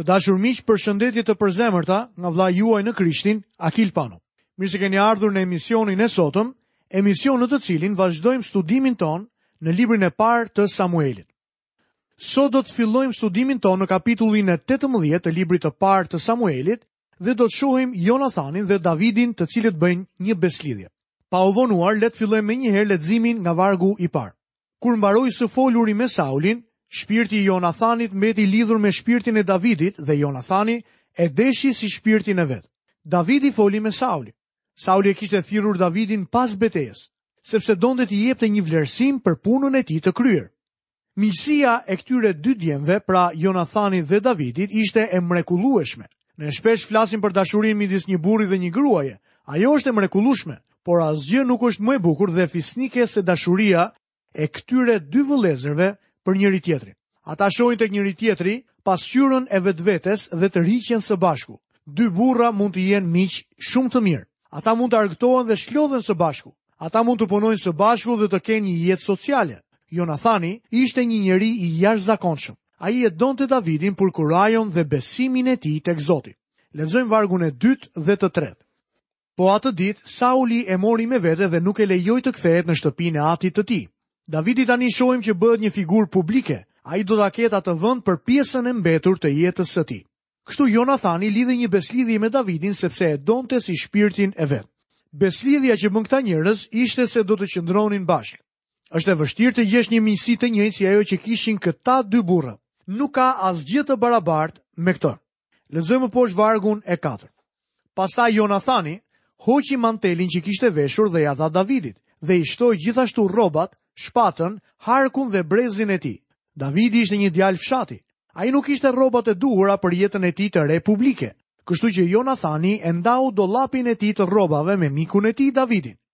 Të dashur miq, përshëndetje të përzemërta nga vëllai juaj në Krishtin, Akil Pano. Mirë se keni ardhur në emisionin e sotëm, emision në të cilin vazhdojmë studimin tonë në librin e parë të Samuelit. Sot do të fillojmë studimin tonë në kapitullin e 18 të librit të parë të Samuelit, dhe do të shohim Jonathanin dhe Davidin të cilët bëjnë një besëlidhje. Pa u vonuar, le të fillojmë menjëherë leximin nga vargu i parë. Kur mbaroi së foluri me Saulin, shpirti i Jonathanit mbeti i lidhur me shpirtin e Davidit dhe Jonathani e deshi si shpirtin e vet. Davidi foli me Saulin. Sauli e kishte thirrur Davidin pas betejës, sepse donte t'i jepte një vlerësim për punën e tij të kryer. Miqësia e këtyre dy djemve, pra Jonathanit dhe Davidit, ishte e mrekullueshme. Ne shpesh flasim për dashurinë midis një burri dhe një gruaje. Ajo është e mrekullueshme, por asgjë nuk është më e bukur dhe fisnike se dashuria e këtyre dy vëllezërve për njëri-tjetrin. Ata shohin tek njëri-tjetri pasqyrën e vetvetes dhe tërhiqen së bashku. Dy burra mund të jenë miq shumë të mirë. Ata mund të argëtohen dhe shlodhen së bashku. Ata mund të punojnë së bashku dhe të kenë një jetë sociale. Jonathani ishte një njeri i jashtëzakonshëm. Ai e donte Davidin për kurajon dhe besimin e tij tek Zoti. Lexojmë vargun e dytë dhe të tretë. Po atë ditë, Sauli e mori me vete dhe nuk e lejoi të kthehet në shtëpinë e atit të tij. Davidi tani shohim që bëhet një figurë publike, ai do ta ketë atë vend për pjesën e mbetur të jetës së tij. Kështu Jonathani lidhi një besëlidhje me Davidin sepse e donte si shpirtin e vet. Besëlidhja që bënë këta njerëz ishte se do të qëndronin bashkë. Është e vështirë të gjesh një miqësi të njëjtë si ajo që kishin këta dy burra. Nuk ka asgjë të barabartë me këtë. Lexojmë poshtë vargun e katërt. Pastaj Jonathani hoqi mantelin që kishte veshur dhe ia dha Davidit, dhe i shtoi gjithashtu rrobat, shpatën, harkun dhe brezin e tij. Davidi ishte një djalë fshati. Ai nuk kishte rrobat e duhura për jetën e tij të re publike, kështu që Jonathani e ndau dollapin e tij të rrobave me mikun e tij Davidin.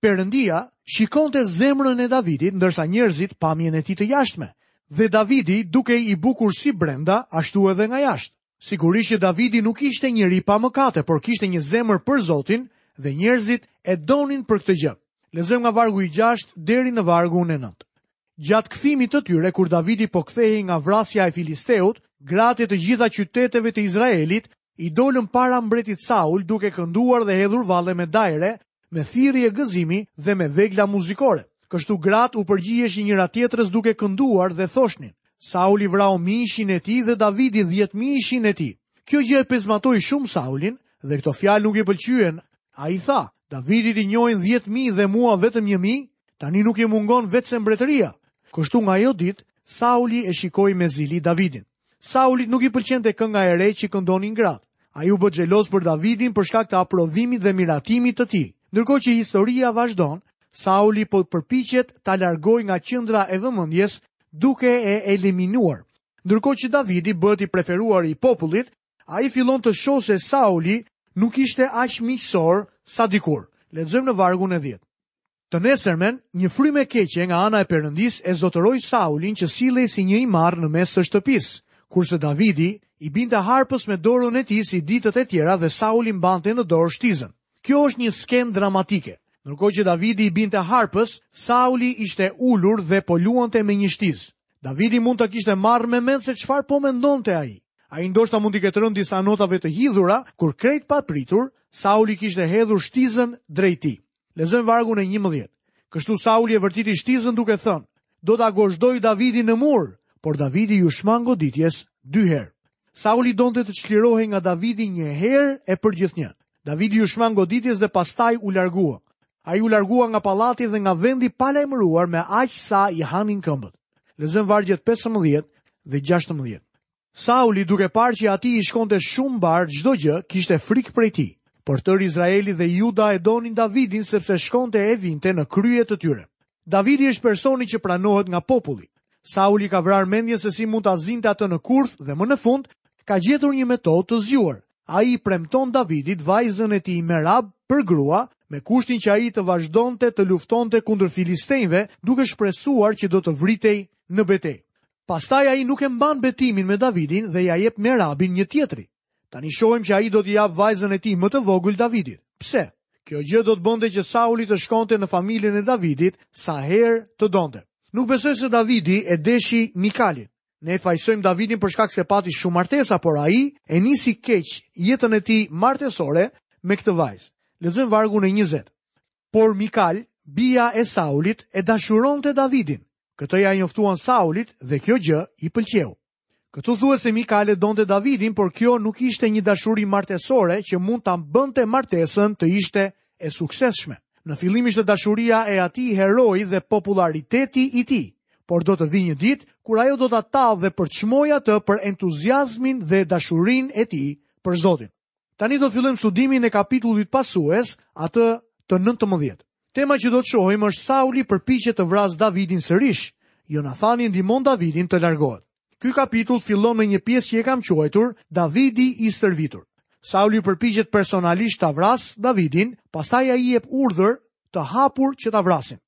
Perëndia shikonte zemrën e Davidit ndërsa njerëzit pamjen e tij të jashtme, dhe Davidi dukej i bukur si brenda ashtu edhe nga jashtë. Sigurisht që Davidi nuk ishte njeri pa mëkate, por kishte një zemër për Zotin dhe njerëzit e donin për këtë gjë. Lexojmë nga vargu i gjashtë deri në vargun e nëntë. Gjatë kthimit të tyre, kur Davidi po kthehej nga vrasja e Filisteut, gratë e të gjitha qyteteve të Izraelit i dolën para mbretit Saul duke kënduar dhe hedhur valle me dajre, me thirrje gëzimi dhe me vegla muzikore. Kështu gratë u përgjigjeshin njëra-tjetrës duke kënduar dhe thoshnin, Sauli vrau mijëshen e tij dhe Davidi dhjetë mijëshen e tij. Kjo gjë e pezmatoi shumë Saulin dhe këto fjalë nuk i pëlqyen. Ai tha, Davidit i njohin dhjetë mijë dhe mua vetëm një mijë, tani nuk i mungon veçse mbretëria. Kështu nga ajo ditë, Sauli e shikoi me zili Davidin. Saulit nuk i pëlqente kënga e re që këndonin gratë. Ai u bë xheloz për Davidin për shkak të aprovimit dhe miratimit të tij. Ndërkohë që historia vazhdon, Sauli po përpiqet ta largojë nga qendra e vëmendjes duke e eliminuar. Ndërkohë që Davidi bëhet i preferuar i popullit, ai fillon të shohë se Sauli nuk ishte aq miqësor sa dikur. Lexojmë në vargun e 10. Të nesërmen, një frymë e keqe nga ana e Perëndisë e zotëroi Saulin që sillej si një i marrë në mes të shtëpisë. Kurse Davidi, i binte harpës me dorën e tij si ditët e tjera dhe Sauli mbante në dorë shtizën. Kjo është një skenë dramatike. Ndërkohë që Davidi i binte harpës, Sauli ishte ulur dhe po luante me një shtizë. Davidi mund ta kishte marrë me mend se çfarë po mendonte ai. Ai ndoshta mund t'i ketë rënë disa notave të hidhura, kur krejt papritur, Sauli kishte hedhur shtizën drejt tij. Lexojmë vargun e njëmbëdhjetë. Kështu Sauli e vërtiti shtizën duke thënë, do ta gozhdoj Davidin në mur, por Davidi iu shmang goditjes dy herë. Sauli donte të çlirohej nga Davidi një herë e përgjithnjë. Davidi iu shmang goditjes dhe pastaj u largua. Ai u largua nga pallati dhe nga vendi pa lajmëruar me aq sa i hanin këmbët. Lexojmë vargjet 15 dhe 16. Sauli, duke parë që atij i shkonte shumë mbarë çdo gjë, kishte frikë prej tij. Por tërë Izraeli dhe Juda e donin Davidin sepse shkonte e vinte në krye të tyre. Davidi është personi që pranohet nga populli. Sauli ka vrarë mendjen se si mund ta zinte atë në kurth dhe më në fund ka gjetur një metodë të zgjuar. Ai i premton Davidit vajzën e tij Merab për grua me kushtin që ai të vazhdonte të luftonte kundër filistenjve, duke shpresuar që do të vritej në betejë. Pastaj ai nuk e mban betimin me Davidin dhe ia jep Merabin një tjetri. Tani shohim që ai do t'i japë vajzën e tij më të vogël Davidit. Pse? Kjo gjë do të bënte që Sauli të shkonte në familjen e Davidit sa herë të donte. Nuk besoj se Davidi e deshi Mikalin. Ne fajësojmë Davidin për shkak se pati shumë martesa, por ai e nisi keq jetën e tij martesore me këtë vajzë. Lexojmë vargun e 20. Por Mikal, bija e Saulit, e dashuronte Davidin Këtë ia njoftuan Saulit dhe kjo gjë i pëlqeu. Këtu thuhet se Mikal e donte Davidin, por kjo nuk ishte një dashuri martesore që mund ta bënte martesën të ishte e suksesshme. Në fillim ishte dashuria e atij heroi dhe popullariteti i tij, por do të vijë një ditë kur ajo do ta tallë dhe përçmojë atë për entuziazmin dhe dashurinë e tij për Zotin. Tani do të fillojmë studimin e kapitullit pasues, atë të 19. Tema që do të shohim është Sauli përpiqet të vrasë Davidin sërish. Jonathani ndihmon Davidin të largohet. Ky kapitull fillon me një pjesë që e kam quajtur Davidi i stërvitur. Sauli përpiqet personalisht ta vrasë Davidin, pastaj ai jep urdhër të hapur që ta vrasin.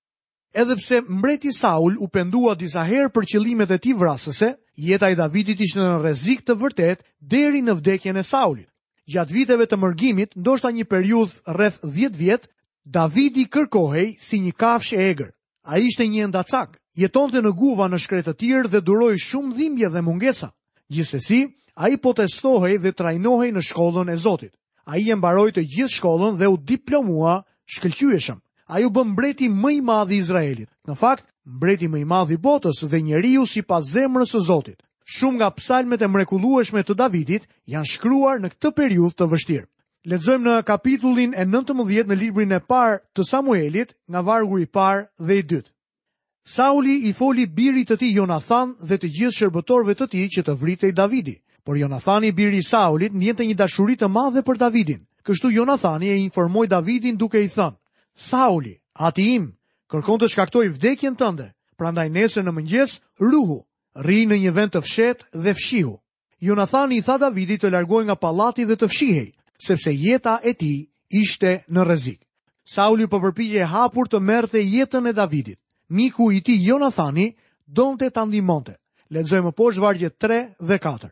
Edhe pse mbreti Saul u pendua disa herë për qëllimet e tij vrasëse, jeta e Davidit ishte në rrezik të vërtetë deri në vdekjen e Saulit. Gjatë viteve të mërgimit, ndoshta një periudhë rreth dhjetë vjet, Davidi kërkohej si një kafshë e egër. Ai ishte një endacak, jetonte në guva në shkretëtirë dhe duroi shumë dhimbje dhe mungesa. Gjithsesi, ai po testohej dhe trajnohej në shkollën e Zotit. Ai e mbaroi të gjithë shkollën dhe u diplomua shkëlqyeshëm. Ai u bë mbreti më i madh i Izraelit. Në fakt, mbreti më i madh i botës dhe njeriu sipas zemrës së Zotit. Shumë nga psalmet e mrekullueshme të Davidit janë shkruar në këtë periudhë të vështirë. Lexojmë në kapitullin e 19 në librin e parë të Samuelit, nga vargu i parë dhe i dytë. Sauli i foli birit të tij Jonathan dhe të gjithë shërbëtorëve të tij që të vritej Davidi. Por Jonathani biri i Saulit ndiente një dashuri të madhe për Davidin. Kështu Jonathani e informoi Davidin duke i thënë, Sauli, ati im, kërkon të shkaktojë vdekjen tënde, prandaj nesër në mëngjes ruhu, rri në një vend të fshehtë dhe fshihu. Jonathani i tha Davidit të largohej nga pallati dhe të fshihej, sepse jeta e tij ishte në rrezik. Sauli po përpiqej hapur të merrte jetën e Davidit. Miku i tij Jonathani donte ta ndihmonte. Lexojmë më poshtë vargjet 3 dhe 4.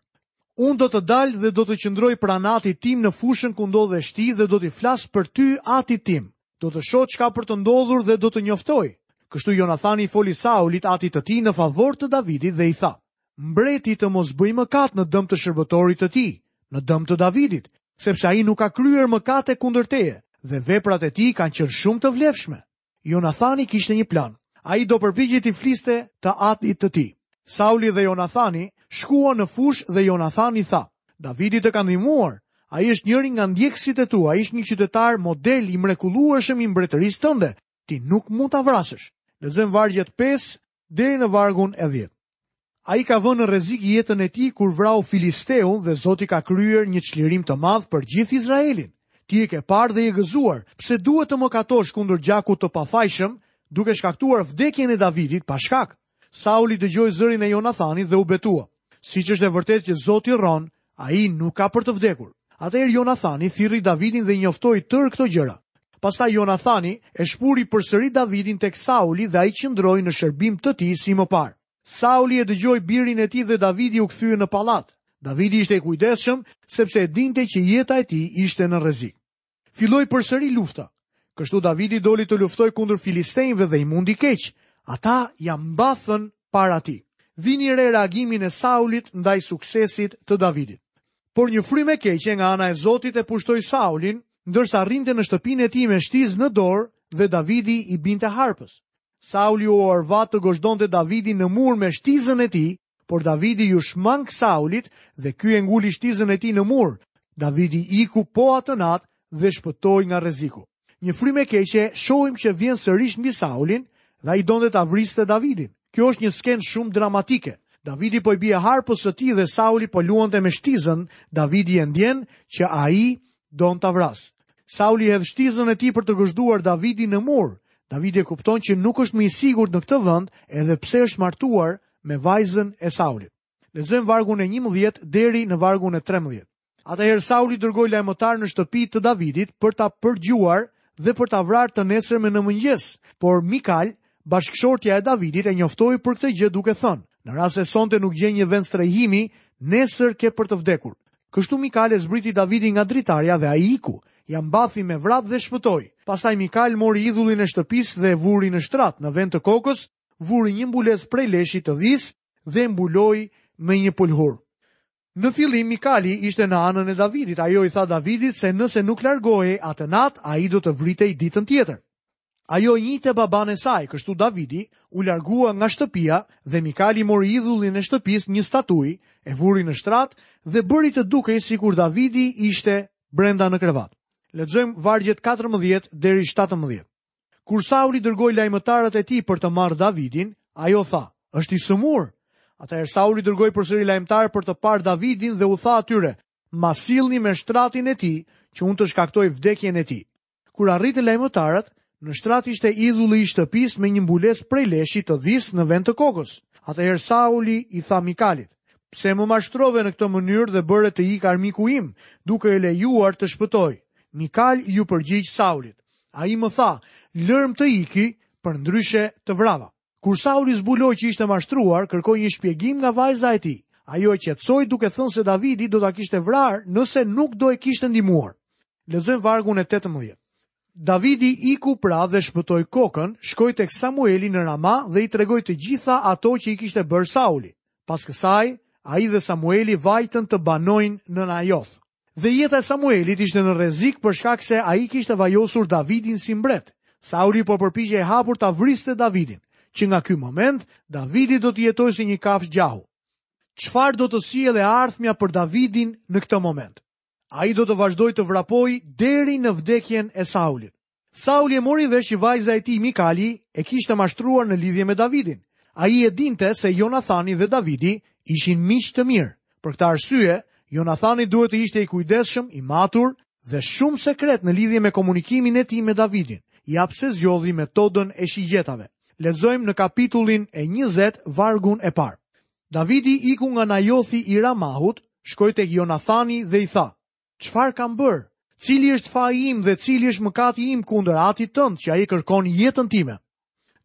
Unë do të dal dhe do të qëndroj pranë atit tim në fushën ku ndodhesh ti dhe do t'i flas për ty atit tim, Do të shoh ç'ka për të ndodhur dhe do të njoftoj. Kështu Jonathani i foli Saulit atit të tij në favor të Davidit dhe i tha, Mbreti të mos bëjë mëkat në dëm të shërbëtorit të tij, në dëm të Davidit, sepse ai nuk ka kryer mëkate kundër teje dhe veprat e tij kanë qenë shumë të vlefshme. Jonathani kishte një plan. Ai do përpiqej t'i fliste të atit të tij. Sauli dhe Jonathani shkuan në fushë dhe Jonathani tha, Davidi të ka ndihmuar. Ai është njëri nga ndjekësit e tu, ai është një qytetar model i mrekullueshëm i mbretërisë tënde. Ti nuk mund ta vrasësh. Lexojmë vargjet 5 deri në vargun e 10. Ai ka vënë në rrezik jetën e tij kur vrau Filisteun dhe Zoti ka kryer një çlirim të madh për gjithë Izraelin. Ti e ke parë dhe je gëzuar, pse duhet të mëkatosh kundër gjakut të pafajshëm, duke shkaktuar vdekjen e Davidit pa shkak? Sauli dëgjoi zërin e Jonathanit dhe u betua. Siç është e vërtetë që Zoti rron, ai nuk ka për të vdekur. Atëherë Jonathani thirri Davidin dhe i njoftoi tërë këto gjëra. Pastaj Jonathani e shpuri përsëri Davidin tek Sauli dhe ai qëndroi në shërbim të tij si më parë. Sauli e dëgjoi birin e tij dhe Davidi u kthye në pallat. Davidi ishte i kujdesshëm, sepse e dinte që jeta e tij ishte në rrezik. Filloi përsëri lufta. Kështu Davidi doli të luftojë kundër filistejnve dhe i mundi keq. Ata ia mbathën para tij. Vini re reagimin e Saulit ndaj suksesit të Davidit. Por një frymë e keqe nga ana e Zotit e pushtoi Saulin, ndërsa rrinte në shtëpinë e tij me shtizë në dorë dhe Davidi i binte harpës. Sauli u orvat të gozhdonte Davidin në mur me shtizën e tij Por Davidi iu shmang Saulit dhe ky e nguli shtizën e tij në mur. Davidi iku po atë natë dhe shpëtoi nga rreziku. Një frymë e keqe shohim që vjen sërish mbi Saulin dhe ai donte ta vriste Davidin. Kjo është një skenë shumë dramatike. Davidi po i bie harpës së tij dhe Sauli po luante me shtizën. Davidi e ndjen që ai don ta vrasë. Sauli hedh shtizën e tij për të gozhduar Davidin në mur. Davidi e kupton që nuk është më i sigurt në këtë vend, edhe pse është martuar me vajzën e Saulit. Lexojmë vargun e 11 deri në vargun e 13. Atëherë Sauli dërgoi lajmëtarë në shtëpi të Davidit për ta përgjuar dhe për ta vrarë të nesërmen në mëngjes, por Mikal, bashkëshortja e Davidit e njoftoi për këtë gjë duke thënë: Në rast se sonte nuk gjen një vend strehimi, nesër ke për të vdekur. Kështu Mikal e zbriti Davidin nga dritarja dhe ai iku. Ia mbathi me vrap dhe shpëtoi. Pastaj Mikal mori idhullin e shtëpisë dhe e vuri në shtrat në vend të kokës vuri një mbulesë prej leshit të dhisë dhe e mbuloi me një pëlhurë. Në fillim Mikali ishte në anën e Davidit, ajo i tha Davidit se nëse nuk largohej atë natë, ai do të vritej ditën tjetër. Ajo e njihte babanë e saj, kështu Davidi u largua nga shtëpia dhe Mikali mori idhullin e shtëpisë një statujë, e vuri në shtrat dhe bëri të dukej sikur Davidi ishte brenda në krevat. Lexojmë vargjet 14 deri 17. Kur Sauli dërgoi lajmëtarët e tij për të marrë Davidin, ajo tha: "Është i sëmurë." Atëherë Sauli dërgoi përsëri lajmëtarë për të parë Davidin dhe u tha atyre: "Ma sillni me shtratin e tij, që unë të shkaktoj vdekjen e tij." Kur arritën lajmëtarët, në shtrat ishte idhulli i shtëpisë me një mbulesë prej leshi të dhisë në vend të kokës. Atëherë Sauli i tha Mikalit, pse më mashtrove në këtë mënyrë dhe bëre të ikë armiku im, duke e lejuar të shpëtojë? Mikal iu përgjigj Saulit, Ai më tha, lërmë të iki, përndryshe të vrava. Kur Sauli zbuloi që ishte mashtruar, kërkoi një shpjegim nga vajza e tij. Ajo e qetësoi duke thënë se Davidi do ta kishte vrarë nëse nuk do e kishte ndihmuar. Lexojmë vargun e 18. Davidi iku pra dhe shpëtoi kokën, shkoi tek Samueli në Rama dhe i tregoi të gjitha ato që i kishte bërë Sauli. Pas kësaj, ai dhe Samueli vajtën të banojnë në Najoth. Dhe jeta e Samuelit ishte në rrezik për shkak se ai kishte vajosur Davidin si mbret. Sauli po përpiqej hapur ta vriste Davidin. Që nga ky moment, Davidi do të jetojë si një kafshë gjahu. Çfarë do të sjellë e ardhmja për Davidin në këtë moment? Ai do të vazhdojë të vrapojë deri në vdekjen e Saulit. Sauli e mori vesh që vajza e tij Mikali e kishte mashtruar në lidhje me Davidin. Ai e dinte se Jonathani dhe Davidi ishin miq të mirë. Për këtë arsye, Jonathani duhet të ishte i kujdesshëm, i matur dhe shumë sekret në lidhje me komunikimin e tij me Davidin. Ja pse zgjodhi metodën e shigjetave. Lexojmë në kapitullin e 20 vargun e parë. Davidi iku nga Najothi i Ramahut, shkoi tek Jonathani dhe i tha: Çfarë kam bërë? Cili është faji im dhe cili është mëkati im kundër atit tënd që ai kërkon jetën time?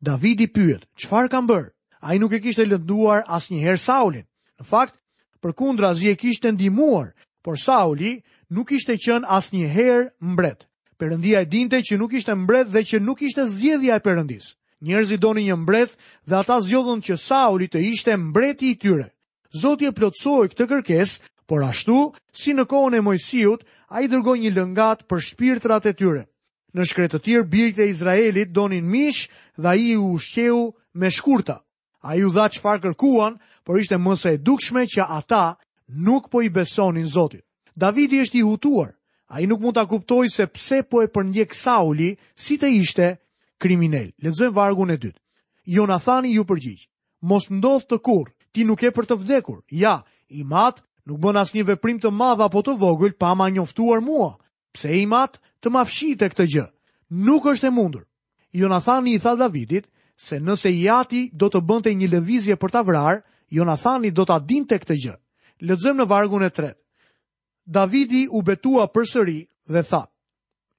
Davidi pyet, çfarë kam bërë? Ai nuk e kishte lënduar asnjëherë Saulin. Në fakt, përkundrazi e kishte ndihmuar, por Sauli nuk kishte qenë asnjëherë mbret. Perëndia e dinte që nuk ishte mbret dhe që nuk ishte zgjedhja e Perëndisë. Njerëzit donin një mbret dhe ata zgjodhën që Sauli të ishte mbreti i tyre. Zoti e plotësoi këtë kërkesë, por ashtu si në kohën e Moisiut, ai dërgoi një lëngatë për shpirtrat e tyre. Në shkretëtirë bijtë e Izraelit donin mish dhe ai i ushqeu me shkurta. Ai u dha çfarë kërkuan, por ishte më së e dukshme që ata nuk po i besonin Zotit. Davidi është i hutuar. Ai nuk mund ta kuptojë se pse po e përndjek Sauli si të ishte kriminel. Lexojmë vargun e dytë. Jonathani iu përgjigj, Mos ndodhtë kurrë. Ti nuk ke për të vdekur. Ja, im atë nuk bën asnjë veprim të madh apo të vogël pa ma njoftuar mua. Pse im atë të ma fshihte këtë gjë? Nuk është e mundur. Jonathani i tha Davidit se nëse i ati do të bënte një lëvizje për ta vrarë, Jonathani do ta dinte këtë gjë. Lexojmë në vargun e tretë. Davidi u betua përsëri dhe tha,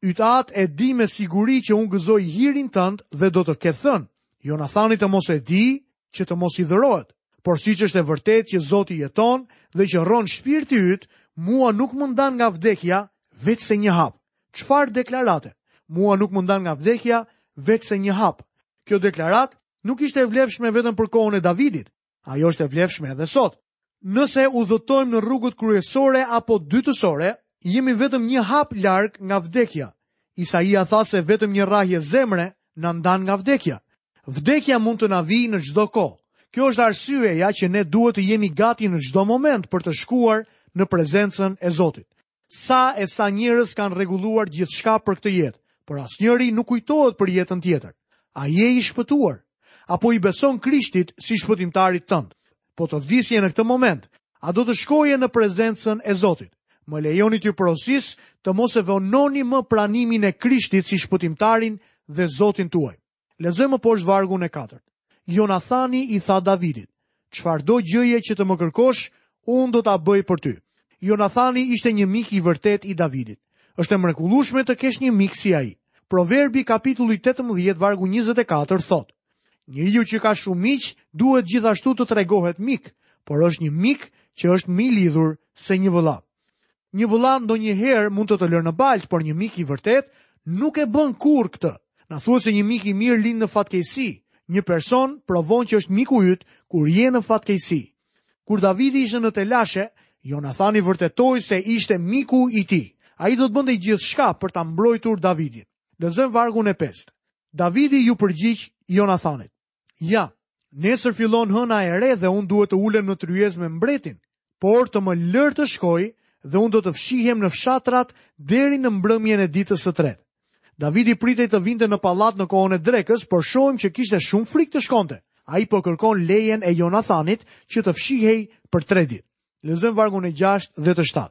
Yt atë e di me siguri që unë gëzoj hirin tënd dhe do të ketë thënë, Jonathani të mos e dijë që të mos hidhërohet, por siç është e vërtetë që Zoti jeton dhe që rron shpirti yt, mua nuk më ndan nga vdekja veçse një hap. Çfarë deklarate? Mua nuk më ndan nga vdekja veçse një hap. Kjo deklaratë nuk ishte e vlefshme vetëm për kohën e Davidit, Ajo është e vlefshme edhe sot. Nëse udhëtojmë në rrugët kryesore apo dytësore, jemi vetëm një hap larg nga vdekja. Isaia tha se vetëm një rrahje zemre na ndan nga vdekja. Vdekja mund të na vijë në çdo kohë. Kjo është arsyeja që ne duhet të jemi gati në çdo moment për të shkuar në prezencën e Zotit. Sa e sa njerëz kanë rregulluar gjithçka për këtë jetë, por asnjeri nuk kujtohet për jetën tjetër. A je i shpëtuar? Apo i beson Krishtit si shpëtimtarit tënd? Po të vdisje në këtë moment, a do të shkoje në prezencën e Zotit? Më lejoni t'ju porosis të mos e vononi më pranimin e Krishtit si shpëtimtarin dhe Zotin tuaj. Lexojmë më poshtë vargun e katërt. Jonathani i tha Davidit, çfarëdo gjëje që të më kërkosh, unë do ta bëj për ty. Jonathani ishte një mik i vërtetë i Davidit. Është e mrekullueshme të kesh një mik si ai. Proverbi kapitulli 18 vargu 24 thotë, Njeriu që ka shumë miq, duhet gjithashtu të tregohet mik, por është një mik që është më i lidhur se një vëlla. Një vëlla ndonjëherë mund të të lërë në baltë, por një mik i vërtetë nuk e bën kurrë këtë. Na thuhet se një mik i mirë lind në fatkeqësi. Një person provon që është miku yt kur je në fatkeqësi. Kur Davidi ishte në telashe, Jonathani vërtetoi se ishte miku i tij. Ai do të bënte gjithçka për ta mbrojtur Davidin. Lexojmë vargun e 5. Davidi iu përgjigj Jonathanit. Ja, nesër fillon hëna e re dhe unë duhet të ulem në tryezë me mbretin, por ti më lër të shkoj dhe unë do të fshihem në fshatrat deri në mbrëmjen e ditës së tretë. Davidi pritej të vinte në pallat në kohën e drekës, por shohim që kishte shumë frikë të shkonte. Ai po kërkon lejen e Jonathanit që të fshihej për 3 ditë. Lexojmë vargun e 6 dhe të 7.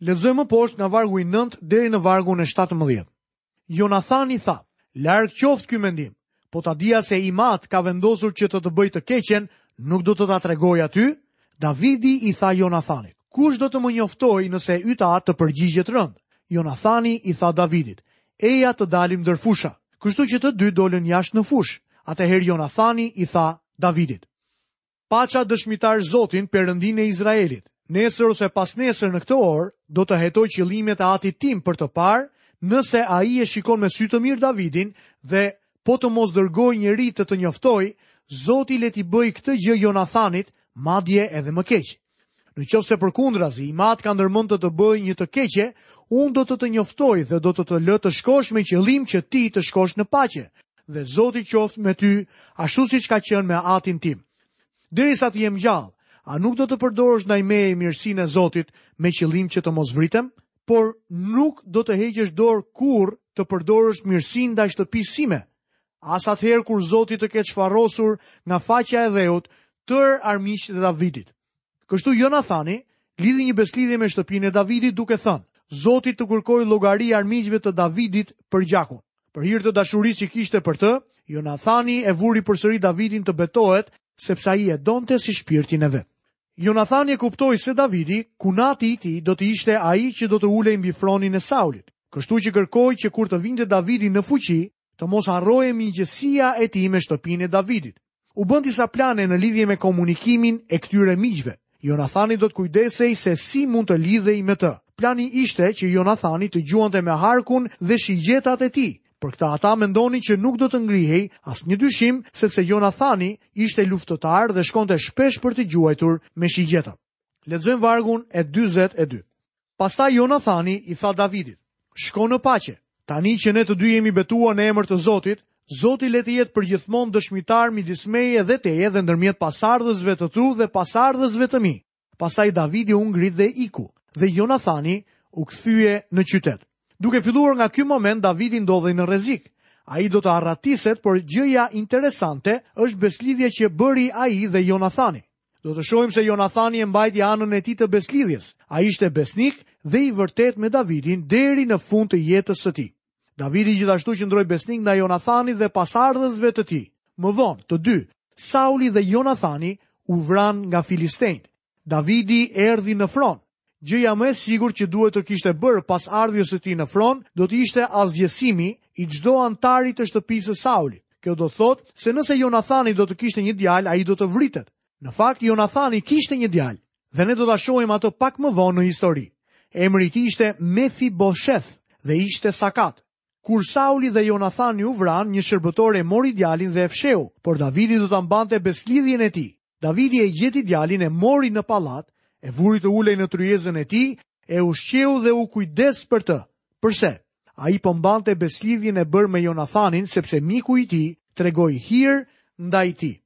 Lexojmë më poshtë nga vargu i 9 deri në vargun e 17. Jonathani tha, larg qoftë ky mendim, po ta dija se im atë ka vendosur që të të bëjë të keqen, nuk do të ta tregoja ty? Davidi i tha Jonathanit, kush do të më njoftojë nëse yt atë të përgjigjet rëndë? Jonathani i tha Davidit, eja të dalim ndër fusha, kështu që të dy dolën jashtë në fushë, atëherë Jonathani i tha Davidit. Paça dëshmitar Zotin, Perëndinë e Izraelit. Nesër ose pasnesër në këtë orë, do të hetoj qëllimet e atit tim për të parë, nëse ai e shikon me sy të mirë Davidin dhe po të mos dërgoj njeri të të njoftojë, Zoti le t'i bëjë këtë gjë Jonathanit, madje edhe më keq. Në qoftë se përkundrazi, im atë ka ndërmend të të bëjë një të keqe, unë do të të njoftoj dhe do të të lë të shkosh me qëllim që ti të shkosh në paqe, dhe zoti qoftë me ty, ashtu siç ka qenë me atin tim. Derisa të jem gjallë, a nuk do të përdorësh ndaj meje mirësinë e zotit me qëllim që të mos vritem, por nuk do të heqësh dorë kurrë të përdorësh mirësinë ndaj shtëpisë sime, As atëherë kur Zoti të ketë shfarrosur nga faqja e dheut tërë armiqtë e Davidit. Kështu Jonathani lidhi një besëlidhje me shtëpinë e Davidit duke thënë: Zoti t'u kërkojë llogari armiqve të Davidit për gjakun. Për hir të dashurisë që kishte për të, Jonathani e vuri përsëri Davidin të betohet, sepse ai e donte si shpirtin e vet. Jonathani e kuptoi se Davidi, kunati i tij, do të ishte ai që do të ulej mbi fronin e Saulit. Kështu që kërkoi që kur të vinte Davidi në fuqi, Të mos harrohej miqësia e tij me shtëpinë e Davidit. U bënë disa plane në lidhje me komunikimin e këtyre miqve. Jonathani do të kujdesej se si mund të lidhej me të. Plani ishte që Jonathani të gjuante me harkun dhe shigjetat e tij. Për këtë ata mendonin që nuk do të ngrihej asnjë dyshim sepse Jonathani ishte luftëtar dhe shkonte shpesh për të gjuajtur me shigjeta. Lexojmë vargun e 42. Pastaj Jonathani i tha Davidit: "Shko në paqe. Tani që ne të dy jemi betuar në emër të Zotit, Zoti le të jetë përgjithmonë dëshmitar midis meje dhe teje dhe ndërmjet pasardhësve të tu dhe pasardhësve të mi." Pastaj Davidi u ngrit dhe iku, dhe Jonathani u kthye në qytet. Duke filluar nga ky moment Davidi ndodhej në rrezik. Ai do të arratiset, por gjëja interesante është besëlidhja që bëri ai dhe Jonathani. Do të shohim se Jonathani e mbajti anën e tij të besëlidhjes. Ai ishte besnik dhe i vërtetë me Davidin deri në fund të jetës së tij. Davidi gjithashtu qëndroi besnik ndaj Jonathanit dhe pasardhësve të tij. Më vonë, të dy, Sauli dhe Jonathani u vranë nga filistenjtë. Davidi erdhi në fron. Gjëja më e sigurt që duhet të kishte bërë pas ardhjes së tij në fron do të ishte asgjësimi i çdo anëtari të shtëpisë së Saulit. Kjo do të thotë se nëse Jonathani do të kishte një djalë, ai do të vritej. Në fakt, Jonathani kishte një djalë, dhe ne do ta shohim atë pak më vonë në histori. Emri i tij ishte Mefibosheth dhe ishte sakat. Kur Sauli dhe Jonathani u vranë, një shërbëtor e mori djalin dhe e fsheu, por Davidi do ta mbante besëlidhjen e tij. Davidi e gjeti djalin e mori në pallat, e vuri të ulej në tryezën e tij, e ushqeu dhe u kujdes për të. Përse? Ai po mbante besëlidhjen e bërë me Jonathanin sepse miku i tij tregoi hir ndaj tij.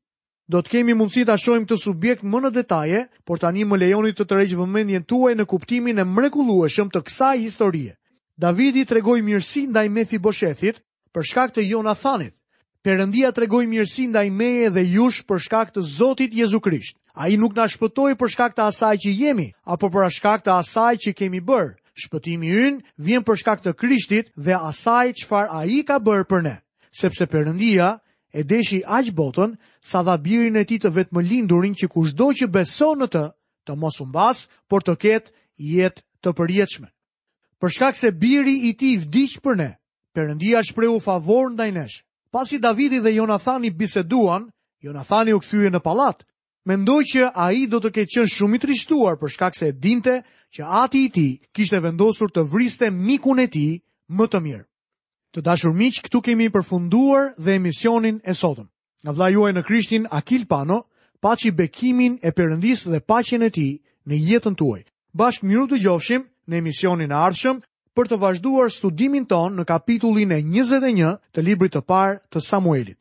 Do të kemi mundësi ta shohim këtë subjekt më në detaje, por tani më lejoni të tërheq vëmendjen tuaj në kuptimin e mrekullueshëm të kësaj historie. Davidi tregoi mirësi ndaj Mefiboshethit për shkak të Jonathanit. Perëndia tregoi mirësi ndaj meje dhe jush për shkak të Zotit Jezu Krisht. Ai nuk na shpëtoi për shkak të asaj që jemi, apo për shkak të asaj që kemi bërë. Shpëtimi ynë vjen për shkak të Krishtit dhe asaj çfarë ai ka bërë për ne. sepse Perëndia e deshi aq botën sa dha birin e tij të vetëmlindurin që kushdo që beson në të, të mos humbasë, por të ketë jetë të përjetshme. Për shkak se biri i tij vdiq për ne, Perëndia shprehu favor ndaj nesh. Pasi Davidi dhe Jonathani biseduan, Jonathani u kthye në pallat, Mendoj që ai do të ketë qenë shumë i trishtuar për shkak se e dinte që ati i tij kishte vendosur të vriste mikun e tij më të mirë. Të dashur miq, këtu kemi përfunduar dhe emisionin e sotëm. Nga vëllai juaj në Krishtin Akil Pano, paçi bekimin e Perëndisë dhe paqen e tij në jetën tuaj. Bashkë mirudëgjofshim në emisionin e ardhshëm për të vazhduar studimin tonë në kapitullin e 21 të librit të parë të Samuelit.